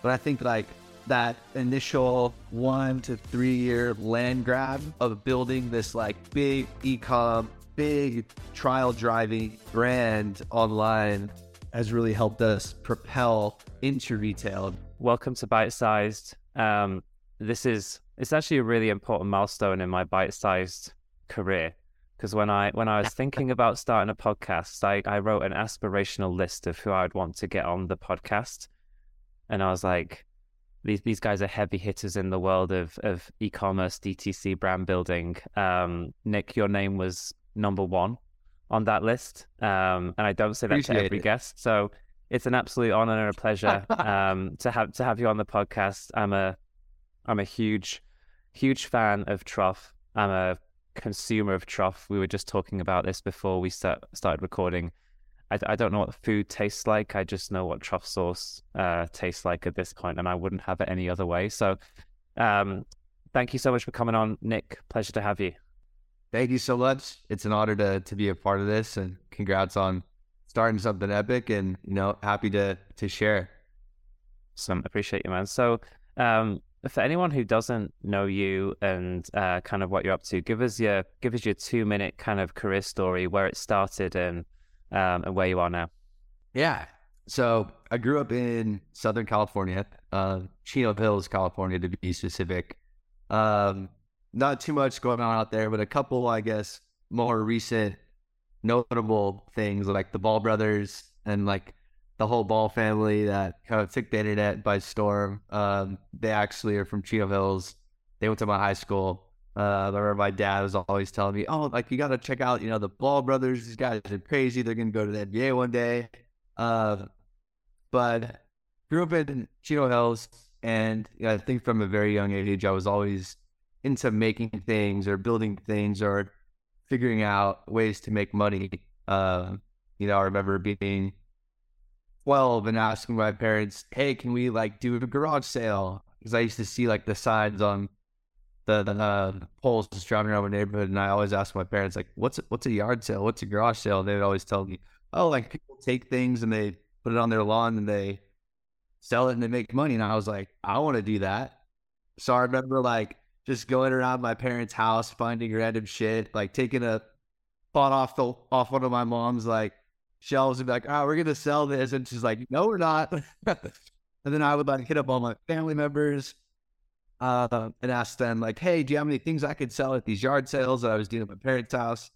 But I think like that initial one to three year land grab of building this like big e-com, big trial driving brand online has really helped us propel into retail. Welcome to Bite Sized. Um, this is it's actually a really important milestone in my bite sized career because when I when I was thinking about starting a podcast, I, I wrote an aspirational list of who I would want to get on the podcast, and I was like, these these guys are heavy hitters in the world of of e-commerce, DTC, brand building. Um, Nick, your name was number one on that list, um, and I don't say that Appreciate to every it. guest, so it's an absolute honor and a pleasure um, to have to have you on the podcast. I'm a I'm a huge huge fan of Truff. I'm a consumer of Truff. We were just talking about this before we start, started recording. I, I don't know what the food tastes like. I just know what truff sauce uh, tastes like at this point, and I wouldn't have it any other way. So, um, thank you so much for coming on, Nick. Pleasure to have you. Thank you so much. It's an honor to to be a part of this, and congrats on starting something epic. And you know, happy to to share. Some appreciate you, man. So, um, for anyone who doesn't know you and uh, kind of what you're up to, give us your give us your two minute kind of career story, where it started and um, and where you are now. Yeah. So I grew up in Southern California, uh, Chino Hills, California, to be specific. Um, not too much going on out there, but a couple, I guess, more recent notable things like the Ball brothers and like the whole Ball family that kind of took the internet by storm. Um, they actually are from Chino Hills. They went to my high school. Uh, I remember my dad was always telling me, "Oh, like you got to check out, you know, the Ball brothers. These guys are crazy. They're gonna go to the NBA one day." Uh, but grew up in Chino Hills, and you know, I think from a very young age, I was always into making things or building things or figuring out ways to make money. Uh, you know, I remember being 12 and asking my parents, hey, can we like do a garage sale? Because I used to see like the signs on the, the uh, poles just driving around my neighborhood. And I always ask my parents, like, what's, what's a yard sale? What's a garage sale? They would always tell me, oh, like people take things and they put it on their lawn and they sell it and they make money. And I was like, I want to do that. So I remember like just going around my parents' house, finding random shit, like taking a pot off the off one of my mom's like shelves and be like, oh, we're gonna sell this, and she's like, no, we're not. and then I would like hit up all my family members uh, and asked them like, hey, do you have any things I could sell at these yard sales that I was doing at my parents' house?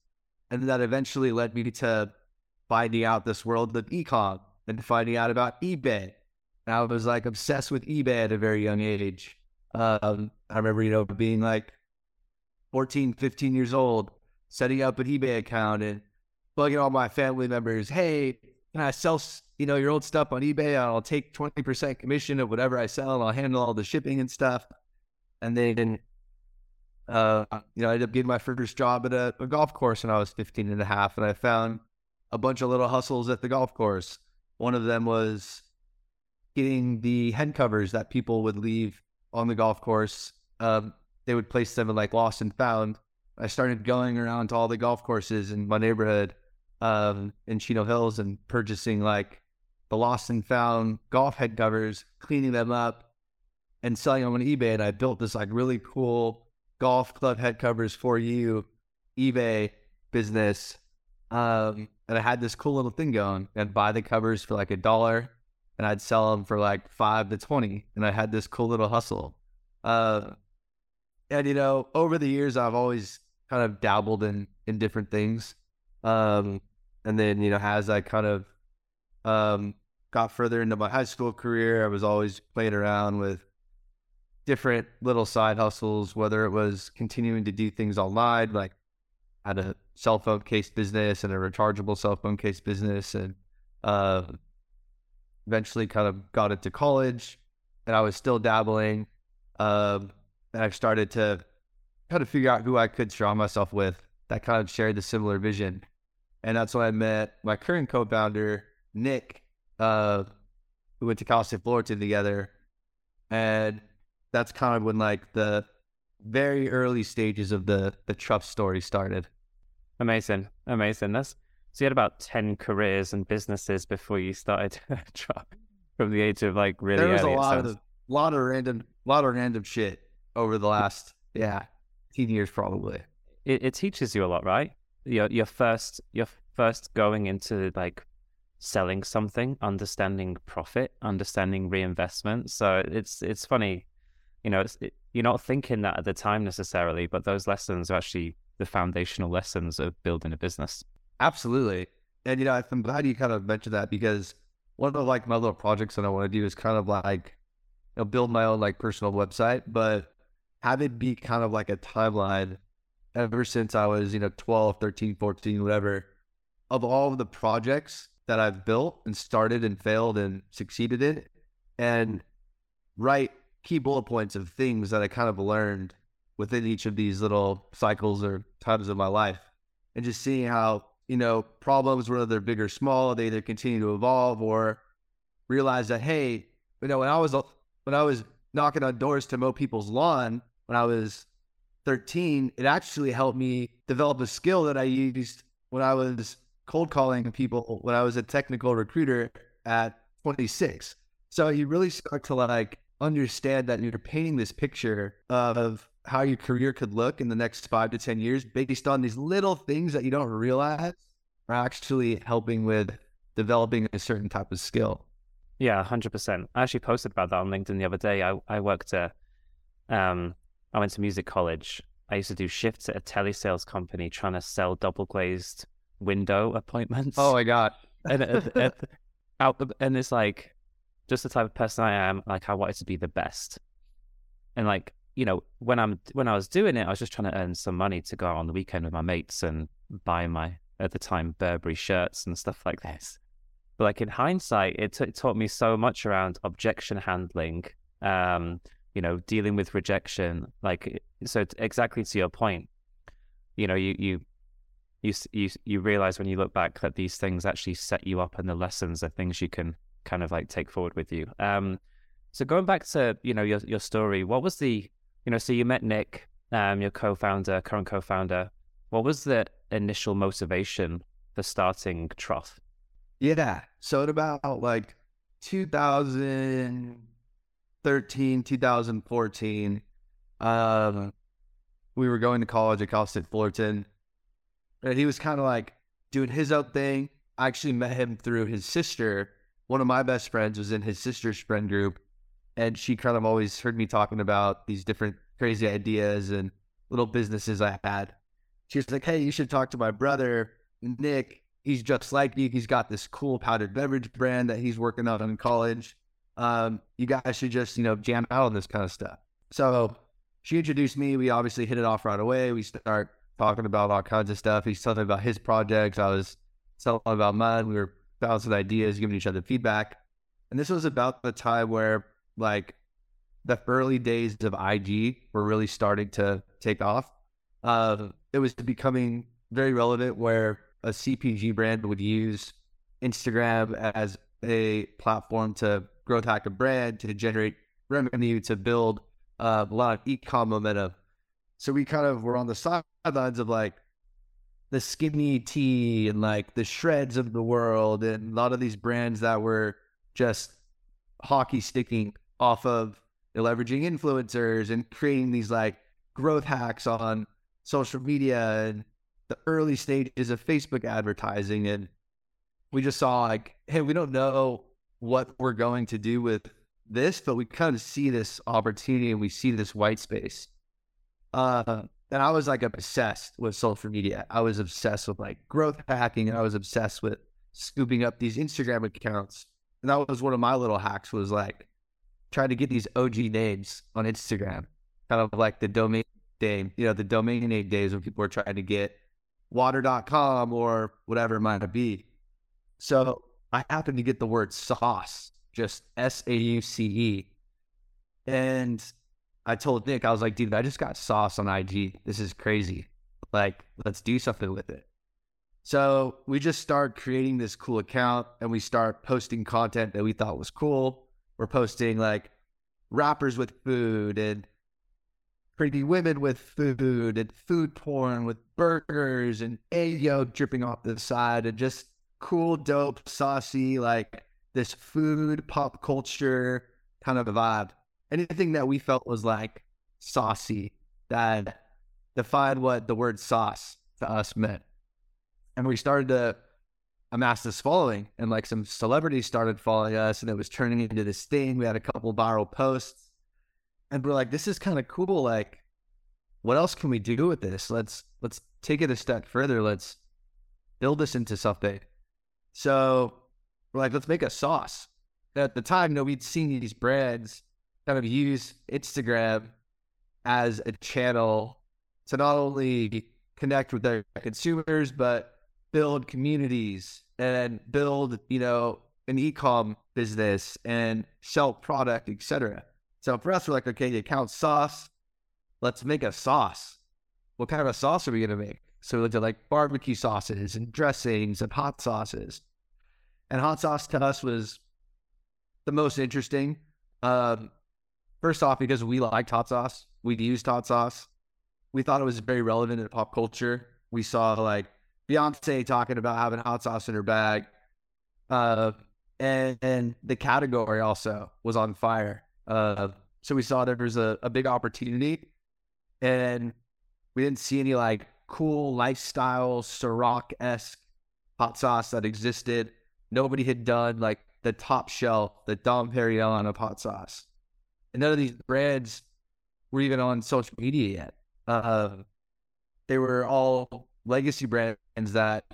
And that eventually led me to finding out this world of ecom and finding out about eBay. And I was like obsessed with eBay at a very young age. Um, I remember, you know, being like 14, 15 years old, setting up an eBay account and bugging all my family members, hey, can I sell, you know, your old stuff on eBay? I'll take 20% commission of whatever I sell and I'll handle all the shipping and stuff. And then, uh, you know, I ended up getting my first job at a, a golf course when I was 15 and a half. And I found a bunch of little hustles at the golf course. One of them was getting the head covers that people would leave on the golf course. Um, they would place them in like lost and found. I started going around to all the golf courses in my neighborhood um, in Chino Hills and purchasing like the lost and found golf head covers, cleaning them up, and selling them on eBay. And I built this like really cool golf club head covers for you eBay business. Um, and I had this cool little thing going. I'd buy the covers for like a dollar and I'd sell them for like five to 20. And I had this cool little hustle. Uh, and, you know, over the years, I've always kind of dabbled in, in different things. Um, and then you know as I kind of um, got further into my high school career, I was always playing around with different little side hustles, whether it was continuing to do things online, like had a cell phone case business and a rechargeable cell phone case business, and uh, eventually kind of got into college, and I was still dabbling, um, and I started to kind of figure out who I could surround myself with that kind of shared the similar vision. And that's when I met my current co-founder, Nick, uh, who went to Cal State Fullerton together. And that's kind of when like the very early stages of the the Truff story started. Amazing, amazing. That's so you had about ten careers and businesses before you started from the age of like really there was early. a lot sounds. of lot of random lot of random shit over the last yeah, teen years probably. it, it teaches you a lot, right? Your your first your first going into like selling something, understanding profit, understanding reinvestment. So it's it's funny, you know, it, you're not thinking that at the time necessarily, but those lessons are actually the foundational lessons of building a business. Absolutely. And you know, I'm glad you kind of mentioned that because one of the, like my little projects that I want to do is kind of like you know, build my own like personal website, but have it be kind of like a timeline ever since I was, you know, 12, 13, 14, whatever, of all of the projects that I've built and started and failed and succeeded in and write key bullet points of things that I kind of learned within each of these little cycles or times of my life and just seeing how you know problems whether they're big or small they either continue to evolve or realize that hey you know when i was when i was knocking on doors to mow people's lawn when i was 13 it actually helped me develop a skill that i used when i was cold calling people when i was a technical recruiter at 26 so you really start to like understand that you're painting this picture of how your career could look in the next five to 10 years based on these little things that you don't realize are actually helping with developing a certain type of skill. Yeah, hundred percent. I actually posted about that on LinkedIn the other day. I I worked at, um, I went to music college. I used to do shifts at a telesales company trying to sell double glazed window appointments. Oh my God. and, and, and, out the- and it's like just the type of person I am. Like I wanted to be the best, and like you know when I'm when I was doing it, I was just trying to earn some money to go out on the weekend with my mates and buy my at the time Burberry shirts and stuff like this. But like in hindsight, it, t- it taught me so much around objection handling, um, you know, dealing with rejection. Like so, t- exactly to your point, you know, you you you you you realize when you look back that these things actually set you up, and the lessons are things you can kind of like take forward with you. Um, so going back to you know your your story, what was the you know so you met Nick, um, your co-founder, current co-founder. What was the initial motivation for starting Truff? Yeah. So at about like 2013, 2014, um, we were going to college at Cal State Fullerton. And he was kind of like doing his own thing. I actually met him through his sister. One of my best friends was in his sister's friend group. And she kind of always heard me talking about these different crazy ideas and little businesses I had. She was like, Hey, you should talk to my brother, Nick he's just like you. He's got this cool powdered beverage brand that he's working on in college. Um, you guys should just, you know, jam out on this kind of stuff. So she introduced me. We obviously hit it off right away. We start talking about all kinds of stuff. He's telling me about his projects. I was telling about mine. We were bouncing ideas, giving each other feedback. And this was about the time where, like, the early days of IG were really starting to take off. Uh, it was becoming very relevant where a CPG brand would use Instagram as a platform to growth hack a brand, to generate revenue, to build uh, a lot of e-com momentum. So we kind of were on the sidelines of like the skinny tea and like the Shredz of the world and a lot of these brands that were just hockey sticking off of leveraging influencers and creating these like growth hacks on social media and the early stages of Facebook advertising. And we just saw like, hey, we don't know what we're going to do with this, but we kind of see this opportunity and we see this white space. Uh, and I was like obsessed with social media. I was obsessed with like growth hacking and I was obsessed with scooping up these Instagram accounts. And that was one of my little hacks was like trying to get these OG names on Instagram, kind of like the domain name, you know, the domain name days when people were trying to get water.com or whatever it might be. So I happened to get the word sauce, just S A U C E. And I told Nick, I was like, dude, I just got sauce on IG. This is crazy. Like, let's do something with it. So we just start creating this cool account and we start posting content that we thought was cool. We're posting like rappers with food and pretty women with food and food porn with burgers and ayo dripping off the side and just cool, dope, saucy, like this food pop culture kind of vibe. Anything that we felt was like saucy that defined what the word sauce to us meant. And we started to amass this following, and like some celebrities started following us, and it was turning into this thing. We had a couple viral posts, and we're like, this is kind of cool. Like, what else can we do with this? Let's let's take it a step further. Let's build this into something. So we're like, let's make a sauce. At the time, you know, we'd seen these brands kind of use Instagram as a channel to not only connect with their consumers, but build communities and build, you know, an e-com business and sell product, etc. So for us, we're like, okay, the account sauce. Let's make a sauce. What kind of sauce are we gonna make? So we looked at like barbecue sauces and dressings and hot sauces. And hot sauce to us was the most interesting. Um, first off, because we liked hot sauce, we used hot sauce. We thought it was very relevant in pop culture. We saw like Beyonce talking about having hot sauce in her bag. Uh, and, and the category also was on fire. Uh, so we saw there was a, a big opportunity and we didn't see any like cool lifestyle Ciroc esque hot sauce that existed. Nobody had done like the top shelf, the Dom Perignon of hot sauce. And none of these brands were even on social media yet. Uh, they were all legacy brands that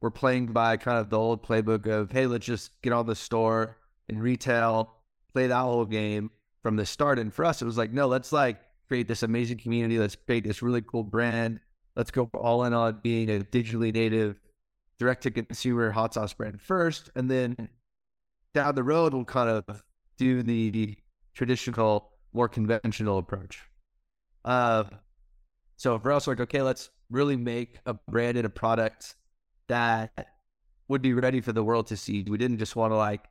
were playing by kind of the old playbook of, hey, let's just get on the store and retail, play that whole game from the start. And for us, it was like, no, let's like create this amazing community. Let's create this really cool brand. Let's go all in on being a digitally native, direct to consumer hot sauce brand first. And then down the road, we'll kind of do the traditional, more conventional approach. Uh, so for us, like, okay, let's really make a brand and a product that would be ready for the world to see. We didn't just want to like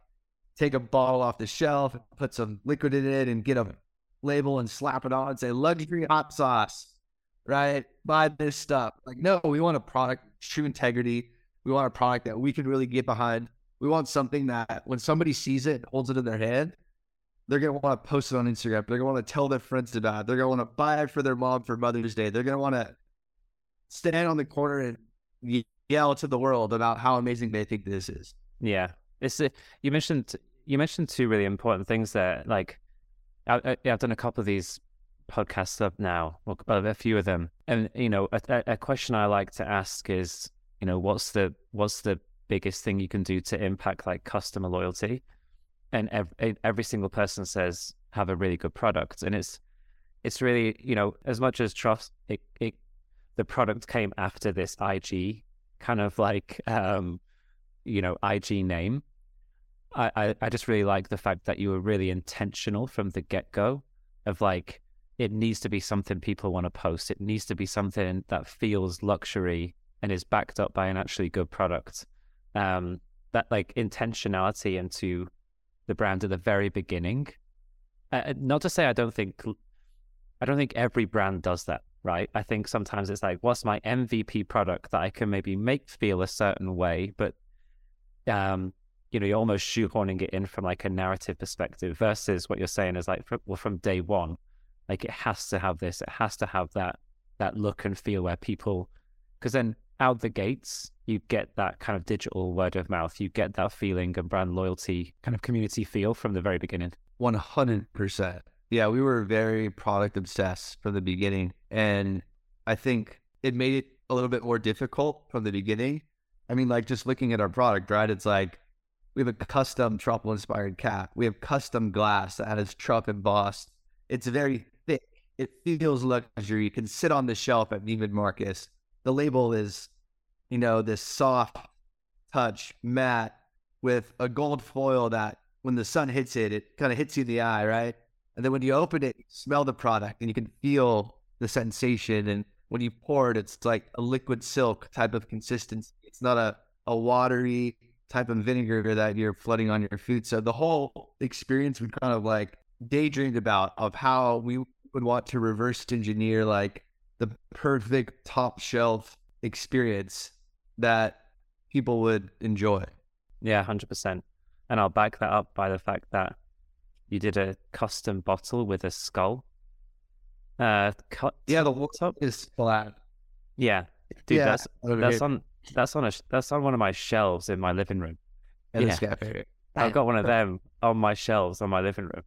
take a bottle off the shelf, put some liquid in it, and get a label and slap it on and say luxury hot sauce, right? Buy this stuff. Like, no, we want a product, true integrity. We want a product that we can really get behind. We want something that when somebody sees it holds it in their hand, they're gonna want to post it on Instagram. They're gonna want to tell their friends about it. They're gonna want to buy it for their mom for Mother's Day. They're gonna want to stand on the corner and yell to the world about how amazing they think this is. Yeah, it's a, you mentioned you mentioned two really important things there. Like, I, have done a couple of these podcasts up now, well, a few of them, and you know, a, a question I like to ask is, you know, what's the what's the biggest thing you can do to impact like customer loyalty? And every, every single person says have a really good product, and it's it's really you know as much as trust it, it the product came after this IG kind of like um, you know IG name. I, I, I just really like the fact that you were really intentional from the get go of like it needs to be something people want to post. It needs to be something that feels luxury and is backed up by an actually good product. Um, that like intentionality into the brand at the very beginning. Uh, not to say I don't think I don't think every brand does that right? I think sometimes it's like, what's my MVP product that I can maybe make feel a certain way, but um, you know, you're almost shoehorning it in from like a narrative perspective versus what you're saying is like, well, from day one, like it has to have this, it has to have that that look and feel where people, because then out the gates, you get that kind of digital word of mouth, you get that feeling and brand loyalty kind of community feel from the very beginning. One hundred percent. Yeah, we were very product obsessed from the beginning. And I think it made it a little bit more difficult from the beginning. I mean, like just looking at our product, right? It's like we have a custom truffle inspired cap. We have custom glass that has truff embossed. It's very thick. It feels luxury. You can sit on the shelf at Neiman Marcus. The label is, you know, this soft touch, matte, with a gold foil that when the sun hits it, it kind of hits you in the eye, right? And then when you open it, you smell the product and you can feel the sensation. And when you pour it, it's like a liquid silk type of consistency. It's not a, a watery type of vinegar that you're flooding on your food. So the whole experience we kind of like daydreamed about of how we would want to reverse engineer like the perfect top shelf experience that people would enjoy. Yeah, hundred percent. and I'll back that up by the fact that you did a custom bottle with a skull. Uh, cut. Yeah, the whole top. is flat. Yeah, dude, Yeah, that's that's on that's on a that's on one of my shelves in my living room. And yeah. I've got one of them on my shelves on my living room.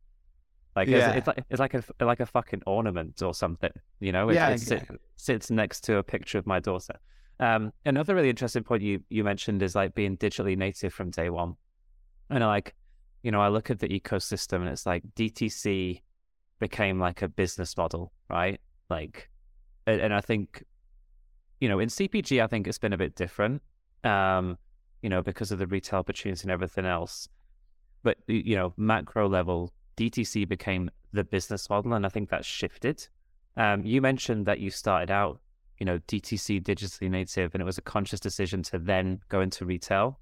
Like Yeah. it's, it's like it's like a like a fucking ornament or something, you know. It, Yeah, it sit- sits next to a picture of my daughter. Um, another really interesting point you you mentioned is like being digitally native from day one, and like, you know, I look at the ecosystem and it's like DTC became like a business model, right? Like, and, and I think, you know, in CPG, I think it's been a bit different, um, you know, because of the retail opportunity and everything else. But you know, macro level, DTC became the business model, and I think that's shifted. Um, you mentioned that you started out, you know, DTC digitally native, and it was a conscious decision to then go into retail.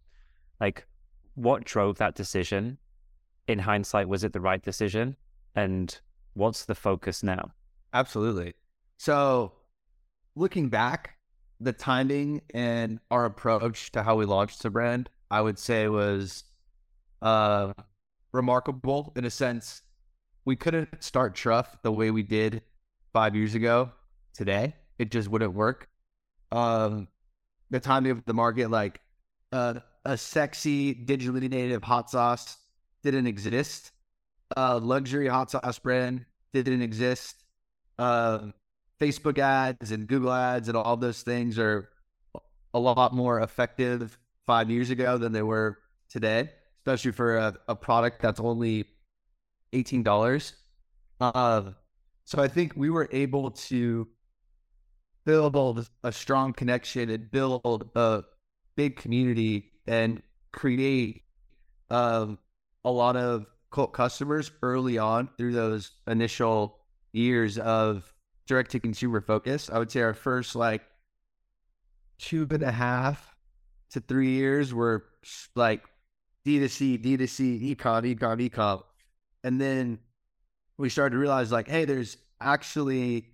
Like, what drove that decision? In hindsight, was it the right decision? And what's the focus now? Absolutely. So, looking back, the timing and our approach to how we launched the brand, I would say was uh, remarkable in a sense. We couldn't start Truff the way we did five years ago today. It just wouldn't work. Um, the timing of the market, like uh, a sexy digitally native hot sauce, didn't exist. Uh, luxury hot sauce brand didn't exist. Uh, Facebook ads and Google ads and all those things are a lot more effective five years ago than they were today, especially for a, a product that's only eighteen dollars. Uh, so I think we were able to build a strong connection and build a big community and create um, a lot of cult customers early on through those initial years of direct to consumer focus. I would say our first like two and a half to three years were like D2C, D2C, ecom, ecom, ecom. And then we started to realize like, hey, there's actually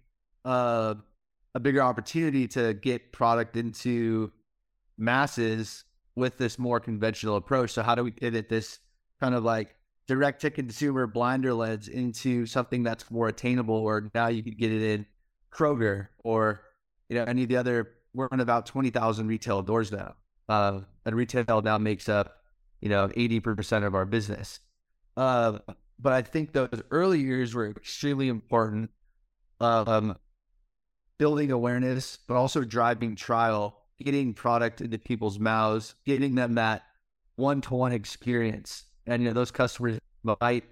uh, a bigger opportunity to get product into masses with this more conventional approach. So how do we pivot this kind of like direct to consumer blinder lens into something that's more attainable or now you could get it in Kroger or you know any of the other we're in about 20,000 retail doors now. Uh, and retail now makes up you know 80% of our business. Uh, but I think those early years were extremely important. Um, building awareness, but also driving trial, getting product into people's mouths, getting them that one-to-one experience. And you know, those customers might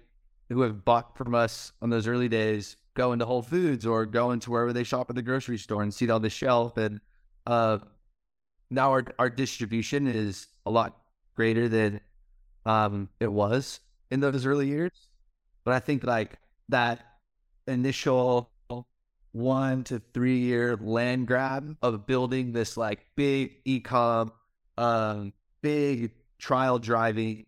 who have bought from us on those early days go into Whole Foods or go into wherever they shop at the grocery store and see it on the shelf. And uh, now our our distribution is a lot greater than um, it was in those early years. But I think like that initial one to three year land grab of building this like big ecom, um, big trial driving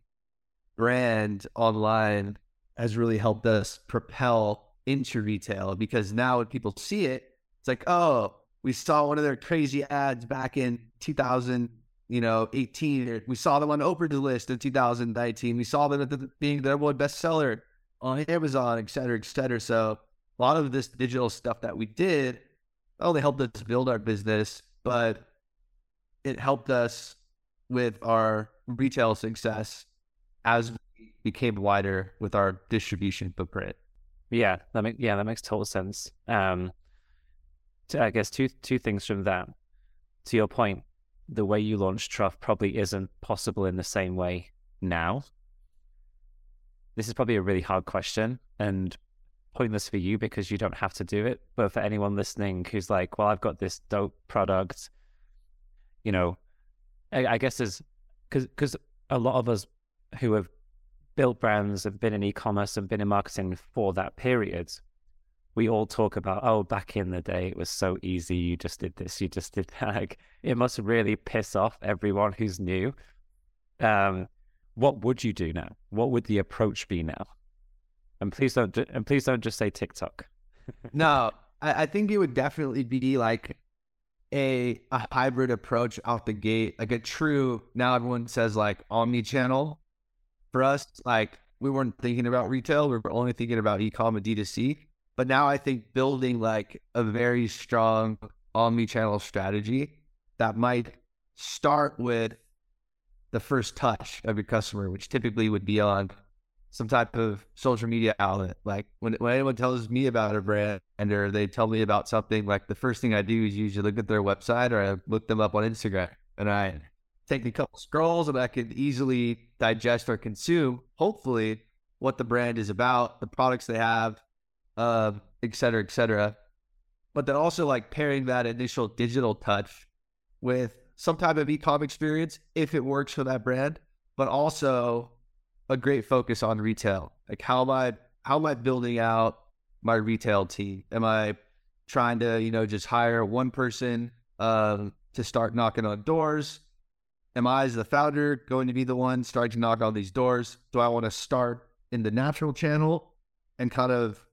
brand online has really helped us propel into retail because now when people see it, it's like, oh, we saw one of their crazy ads back in 2000, you know, 18. We saw them on Oprah's list in 2019. We saw them at the, being their one bestseller on Amazon, et cetera, et cetera. So a lot of this digital stuff that we did not only helped us build our business, but it helped us with our retail success as we became wider with our distribution footprint. Yeah, that make, yeah, that makes total sense. Um, I guess two two things from that. To your point, the way you launched Truff probably isn't possible in the same way now. This is probably a really hard question and pointless for you because you don't have to do it. But for anyone listening who's like, well, I've got this dope product, you know, I, I guess because because a lot of us who have built brands have been in e-commerce and been in marketing for that period, we all talk about, oh, back in the day it was so easy. You just did this, you just did that. Like, it must really piss off everyone who's new. Um, what would you do now? What would the approach be now? And please don't, ju- and please don't just say TikTok. no, I, I think it would definitely be like a a hybrid approach out the gate, like a true. Now everyone says like omni channel. for us, like we weren't thinking about retail. We were only thinking about e-com and D2C. But now I think building like a very strong omni-channel strategy that might start with the first touch of your customer, which typically would be on some type of social media outlet. Like when, when anyone tells me about a brand or they tell me about something, like the first thing I do is usually look at their website or I look them up on Instagram and I take a couple scrolls and I can easily digest or consume, hopefully, what the brand is about, the products they have, uh, et cetera, et cetera. But then also like pairing that initial digital touch with some type of e-com experience if it works for that brand, but also a great focus on retail. Like how am I how am I building out my retail team? Am I trying to, you know, just hire one person um, to start knocking on doors? Am I as the founder going to be the one starting to knock on these doors? Do I want to start in the natural channel and kind of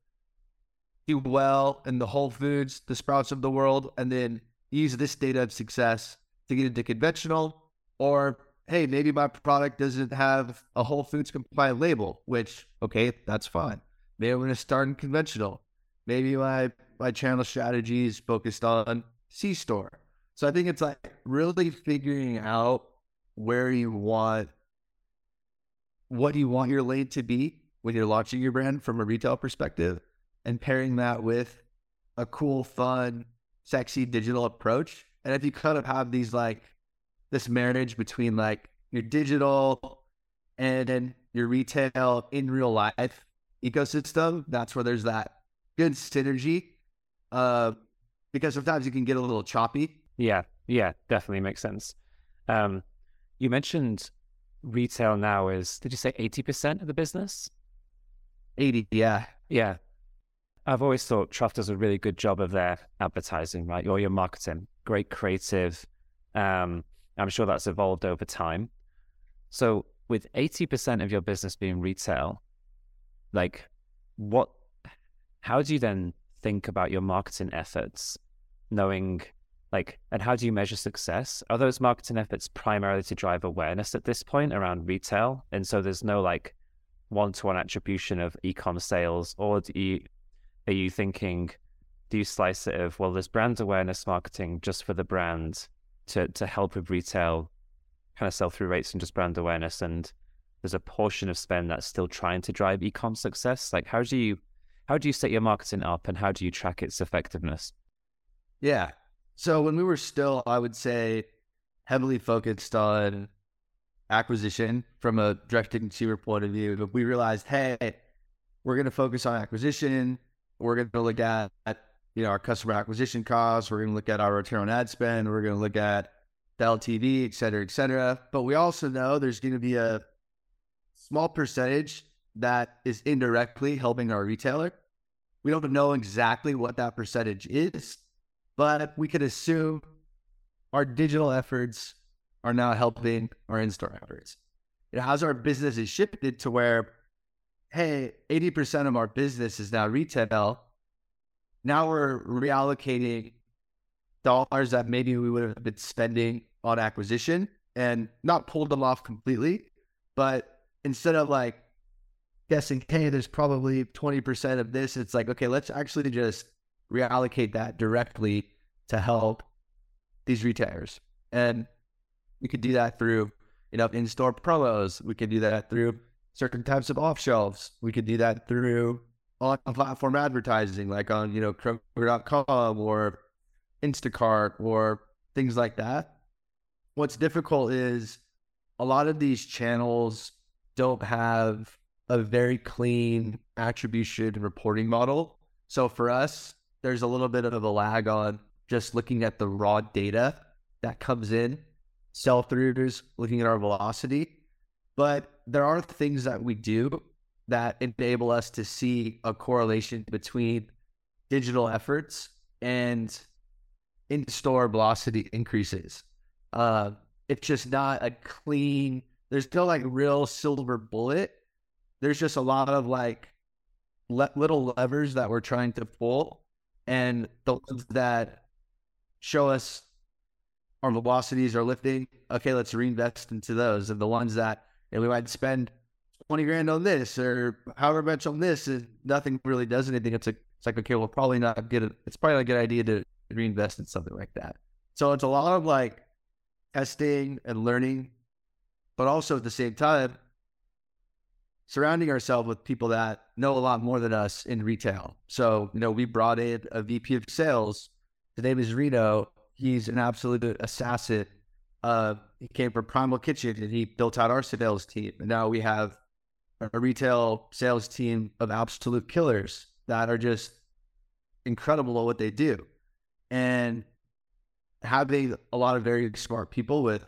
do well in the Whole Foods, the Sprouts of the world, and then use this data of success to get into conventional? Or hey, maybe my product doesn't have a Whole Foods compliant label, which okay, that's fine. Maybe I'm going to start in conventional. Maybe my my channel strategy is focused on C store. So I think it's like really figuring out where you want what you want your lane to be when you're launching your brand from a retail perspective and pairing that with a cool, fun, sexy digital approach. And if you kind of have these like this marriage between like your digital and then your retail in real life ecosystem, that's where there's that good synergy. Uh, because sometimes you can get a little choppy. Yeah, yeah, definitely makes sense. Um, you mentioned retail now is, did you say 80% of the business? 80, yeah. Yeah. I've always thought Truff does a really good job of their advertising, right? Or your marketing, great creative. Um, I'm sure that's evolved over time. So, with 80% of your business being retail, like what, how do you then think about your marketing efforts, knowing like, and how do you measure success? Are those marketing efforts primarily to drive awareness at this point around retail? And so there's no like one to one attribution of e com sales, or do you, are you thinking, do you slice it of, well, there's brand awareness marketing just for the brand to, to help with retail kind of sell through rates and just brand awareness? And there's a portion of spend that's still trying to drive e-com success. Like how do you how do you set your marketing up and how do you track its effectiveness? Yeah. So when we were still, I would say, heavily focused on acquisition from a direct to consumer point of view, but we realized, hey, we're going to focus on acquisition. We're going to look at, at you know our customer acquisition costs. We're going to look at our return on ad spend. We're going to look at the LTV, et cetera, et cetera. But we also know there's going to be a small percentage that is indirectly helping our retailer. We don't know exactly what that percentage is, but we could assume our digital efforts are now helping our in-store efforts. You know, how's our business is shifted to where, hey, 80% of our business is now retail now we're reallocating dollars that maybe we would have been spending on acquisition and not pulled them off completely, but instead of like guessing, hey, there's probably 20% of this, it's like, okay, let's actually just reallocate that directly to help these retailers. And we could do that through, you know, in-store promos. We could do that through certain types of off shelves. We could do that through on platform advertising, like on, you know, Kroger.com or Instacart or things like that. What's difficult is a lot of these channels don't have a very clean attribution reporting model. So for us, there's a little bit of a lag on just looking at the raw data that comes in, sell throughs, looking at our velocity. But there are things that we do that enable us to see a correlation between digital efforts and in-store velocity increases. Uh, it's just not a clean. There's no like real silver bullet. There's just a lot of like le- little levers that we're trying to pull, and the ones that show us our velocities are lifting. Okay, let's reinvest into those, and the ones that and we might spend 20 grand on this or however much on this and nothing really does anything. It's like, it's like, okay, we'll probably not get it. It's probably not a good idea to reinvest in something like that. So it's a lot of like testing and learning, but also at the same time, surrounding ourselves with people that know a lot more than us in retail. So, you know, we brought in a VP of sales. His name is Reno. He's an absolute assassin. Uh, he came from Primal Kitchen and he built out our sales team. And now we have a retail sales team of absolute killers that are just incredible at what they do. And having a lot of very smart people with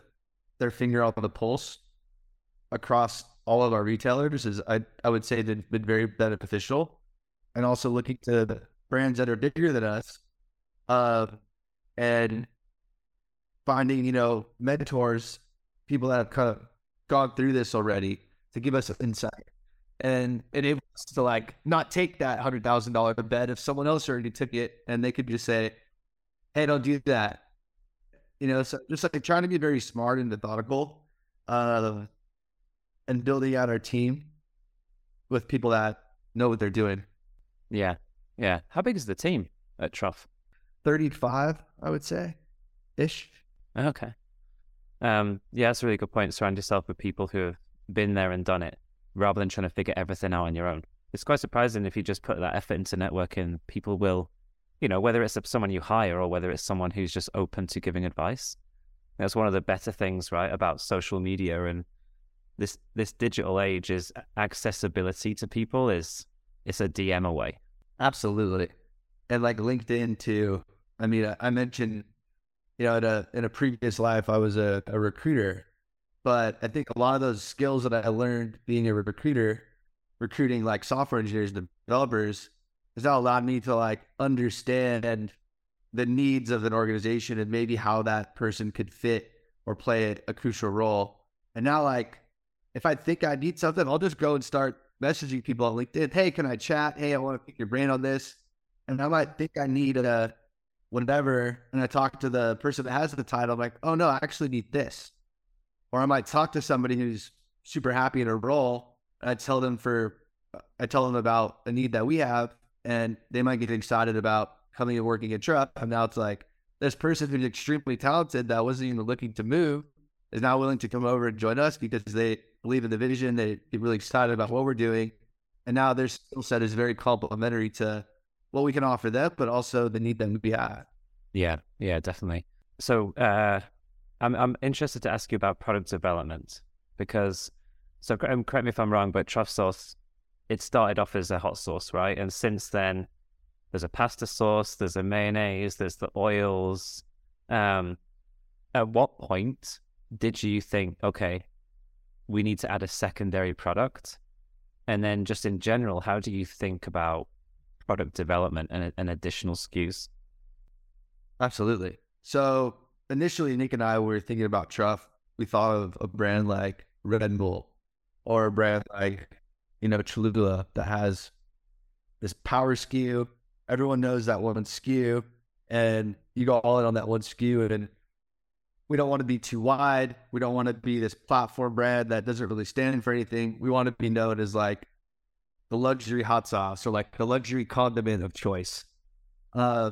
their finger on the pulse across all of our retailers is I, I would say that been very beneficial. And also looking to the brands that are bigger than us, uh, and finding, you know, mentors, people that have kind of gone through this already to give us insight. And enable us to like not take that hundred thousand dollar bet if someone else already took it and they could just say, Hey, don't do that. You know, so just like trying to be very smart and methodical. Uh, and building out our team with people that know what they're doing. Yeah. Yeah. How big is the team at Truff? 35, I would say, ish. Okay. Um, yeah, that's a really good point. Surround yourself with people who have been there and done it rather than trying to figure everything out on your own. It's quite surprising if you just put that effort into networking, people will, you know, whether it's someone you hire or whether it's someone who's just open to giving advice. That's one of the better things, right, about social media and this this digital age is accessibility to people is it's a DM away. Absolutely, and like LinkedIn too. I mean, I mentioned, you know, in a in a previous life, I was a, a recruiter, but I think a lot of those skills that I learned being a recruiter, recruiting like software engineers and developers, has now allowed me to like understand the needs of an organization and maybe how that person could fit or play a crucial role. And now, like if I think I need something, I'll just go and start messaging people on LinkedIn. Hey, can I chat? Hey, I want to pick your brain on this. And I might think I need a whatever. And I talk to the person that has the title. I'm like, oh no, I actually need this. Or I might talk to somebody who's super happy in a role. And I tell them for, I tell them about a need that we have, and they might get excited about coming and working at Truff. And now it's like this person who's extremely talented that wasn't even looking to move is now willing to come over and join us because they believe in the vision. They get really excited about what we're doing. And now their skill set is very complementary to what we can offer them, but also the need them to be. Yeah, yeah, definitely. So uh, I'm I'm interested to ask you about product development because so um, correct me if I'm wrong, but truff sauce it started off as a hot sauce, right? And since then, there's a pasta sauce, there's a mayonnaise, there's the oils. Um, at what point did you think, okay, we need to add a secondary product? And then just in general, how do you think about product development and, and additional SKUs? Absolutely. So initially, Nick and I were thinking about Truff. We thought of a brand like Red Bull or a brand like, you know, Cholula that has this power SKU. Everyone knows that one SKU, and you go all in on that one SKU, and we don't want to be too wide. We don't want to be this platform brand that doesn't really stand for anything. We want to be known as like the luxury hot sauce or like the luxury condiment of choice. Uh,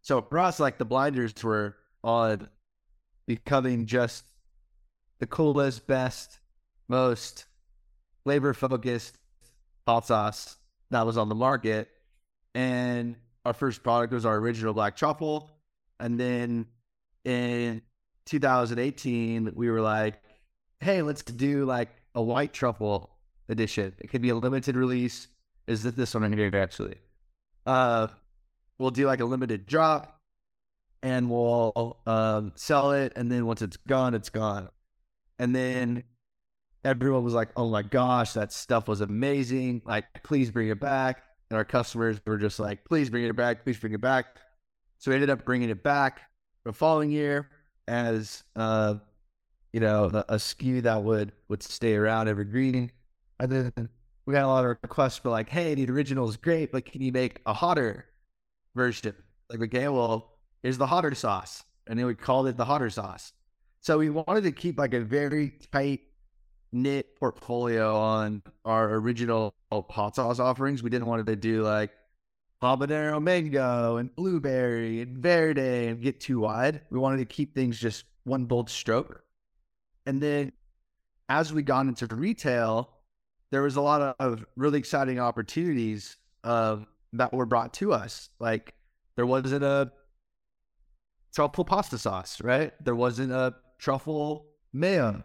so for us, like the blinders were on becoming just the coolest, best, most flavor focused hot sauce that was on the market. And our first product was our original black truffle. And then in 2018, we were like, hey, let's do like a white truffle edition. It could be a limited release. Is it this one in here actually? Uh, we'll do like a limited drop and we'll um, sell it. And then once it's gone, it's gone. And then everyone was like, oh my gosh, that stuff was amazing. Like, please bring it back. And our customers were just like, please bring it back. Please bring it back. So we ended up bringing it back the following year as uh, you know a, a SKU that would would stay around evergreen. And then we got a lot of requests for like, hey, the original is great, but can you make a hotter version? Like, okay, well, here's the hotter sauce, and then we called it the hotter sauce. So we wanted to keep like a very tight knit portfolio on our original hot sauce offerings. We didn't want to do like habanero mango and blueberry and verde and get too wide. We wanted to keep things just one bold stroke. And then as we got into retail, there was a lot of really exciting opportunities um, that were brought to us. Like there wasn't a truffle pasta sauce, right? There wasn't a truffle mayo.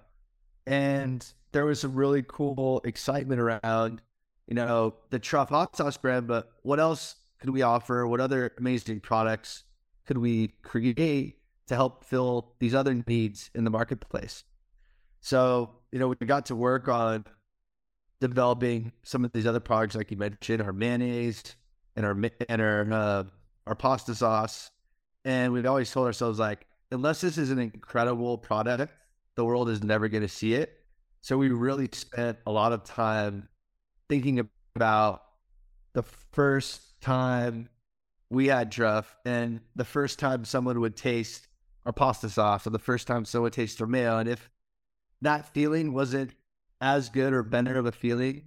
And there was some really cool excitement around, you know, the truffle hot sauce brand, but what else could we offer? What other amazing products could we create to help fill these other needs in the marketplace? So, you know, we got to work on developing some of these other products, like you mentioned, our mayonnaise and our and our uh, our pasta sauce, and we've always told ourselves like, unless this is an incredible product, the world is never going to see it. So we really spent a lot of time thinking about the first time we had Truff and the first time someone would taste our pasta sauce or the first time someone would taste our mayo. And if that feeling wasn't as good or better of a feeling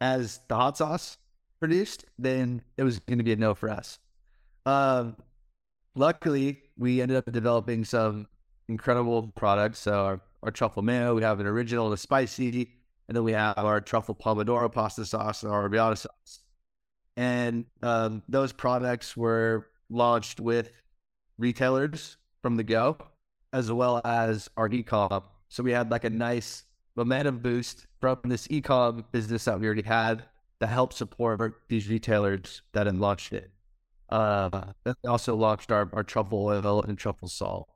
as the hot sauce produced, then it was going to be a no for us. Um, luckily, we ended up developing some incredible products. So our, our truffle mayo, we have an original, the spicy, and then we have our truffle pomodoro pasta sauce and our arrabbiata sauce. And um, those products were launched with retailers from the go, as well as our e-com. So we had like a nice momentum boost from this e-com business that we already had to help support these retailers that had launched it. Uh, also launched our, our truffle oil and truffle salt.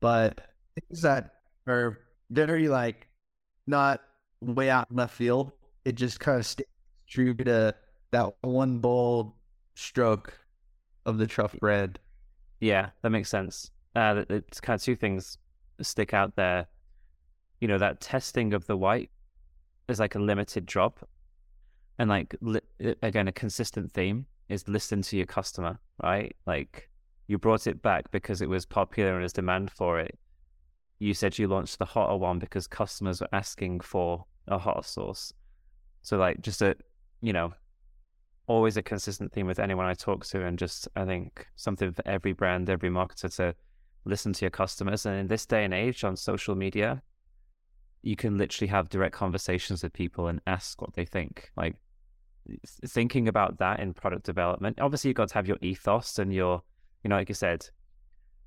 But things that are very like not way out in left field, it just kind of stays true to that one bold stroke of the Truff bread. Yeah, that makes sense. Uh, it's kind of two things stick out there. You know, that testing of the white is like a limited drop, and like li- again, a consistent theme is listen to your customer, right? Like you brought it back because it was popular and there's demand for it. You said you launched the hotter one because customers were asking for a hotter sauce. So like just a you know always a consistent theme with anyone I talk to, and just I think something for every brand, every marketer to listen to your customers. And in this day and age on social media, you can literally have direct conversations with people and ask what they think. Like thinking about that in product development. Obviously, you've got to have your ethos and your, you know, like you said,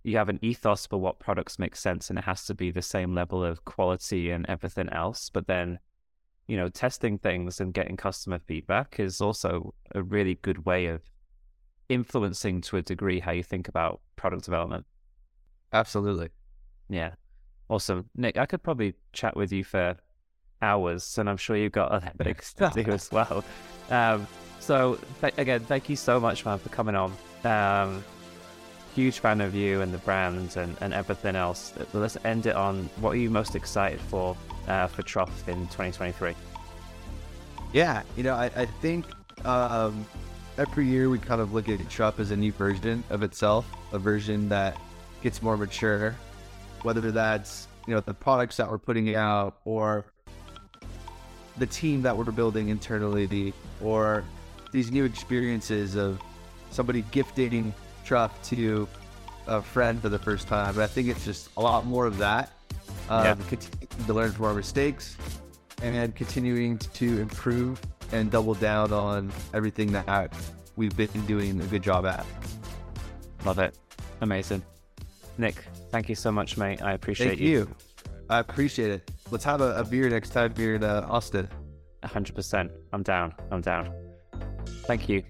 you have an ethos for what products make sense, and it has to be the same level of quality and everything else. But then you know, testing things and getting customer feedback is also a really good way of influencing to a degree how you think about product development. Absolutely. Yeah. Awesome. Nick, I could probably chat with you for hours, and I'm sure you've got other things to do as well. Um, so, th- again, thank you so much, man, for coming on. Um, huge fan of you and the brand and, and everything else. Let's end it on what are you most excited for uh, for Truff in 2023? Yeah, you know, I, I think um, every year we kind of look at Truff as a new version of itself, a version that gets more mature, whether that's, you know, the products that we're putting out or the team that we're building internally or these new experiences of somebody gifting Truff to a friend for the first time. But I think it's just a lot more of that. Um, yeah. To learn from our mistakes and continuing to improve and double down on everything that we've been doing a good job at. Love it. Amazing. Nick, thank you so much, mate. I appreciate you. thank you. you. I appreciate it. Let's have a, a beer next time here in uh, Austin. 100%. I'm down. I'm down. Thank you.